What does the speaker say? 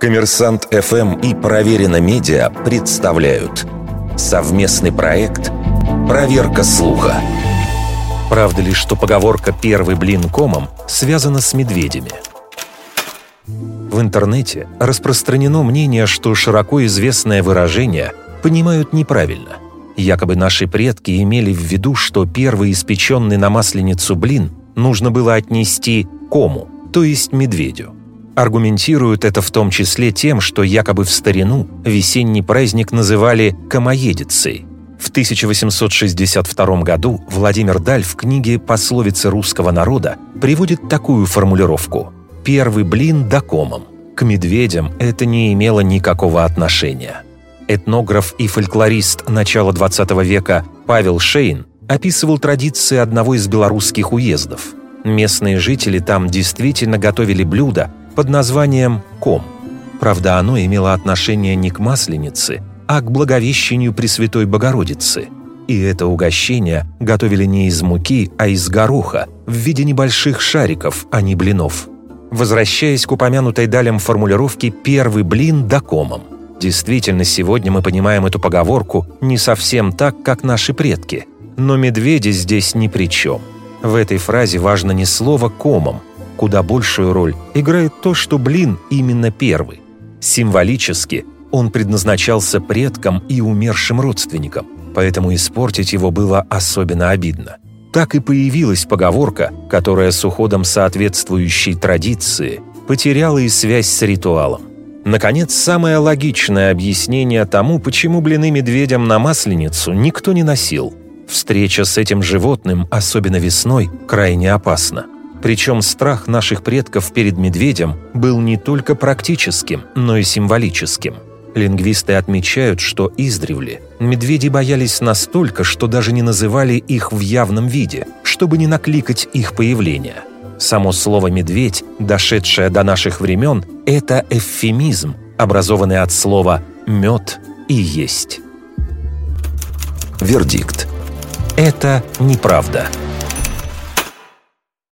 Коммерсант ФМ и Проверено Медиа представляют совместный проект «Проверка слуха». Правда ли, что поговорка «первый блин комом» связана с медведями? В интернете распространено мнение, что широко известное выражение понимают неправильно. Якобы наши предки имели в виду, что первый испеченный на масленицу блин нужно было отнести кому, то есть медведю. Аргументируют это в том числе тем, что якобы в старину весенний праздник называли «комоедицей». В 1862 году Владимир Даль в книге «Пословицы русского народа» приводит такую формулировку «первый блин докомом». К медведям это не имело никакого отношения. Этнограф и фольклорист начала XX века Павел Шейн описывал традиции одного из белорусских уездов. Местные жители там действительно готовили блюда, под названием «Ком». Правда, оно имело отношение не к Масленице, а к Благовещению Пресвятой Богородицы. И это угощение готовили не из муки, а из гороха, в виде небольших шариков, а не блинов. Возвращаясь к упомянутой далем формулировке «первый блин докомом». Действительно, сегодня мы понимаем эту поговорку не совсем так, как наши предки. Но медведи здесь ни при чем. В этой фразе важно не слово «комом», Куда большую роль играет то, что блин именно первый. Символически он предназначался предкам и умершим родственникам, поэтому испортить его было особенно обидно. Так и появилась поговорка, которая с уходом соответствующей традиции потеряла и связь с ритуалом. Наконец, самое логичное объяснение тому, почему блины медведям на Масленицу никто не носил. Встреча с этим животным, особенно весной, крайне опасна. Причем страх наших предков перед медведем был не только практическим, но и символическим. Лингвисты отмечают, что издревле медведи боялись настолько, что даже не называли их в явном виде, чтобы не накликать их появление. Само слово «медведь», дошедшее до наших времен, это эвфемизм, образованный от слова «мед» и «есть». Вердикт. Это неправда.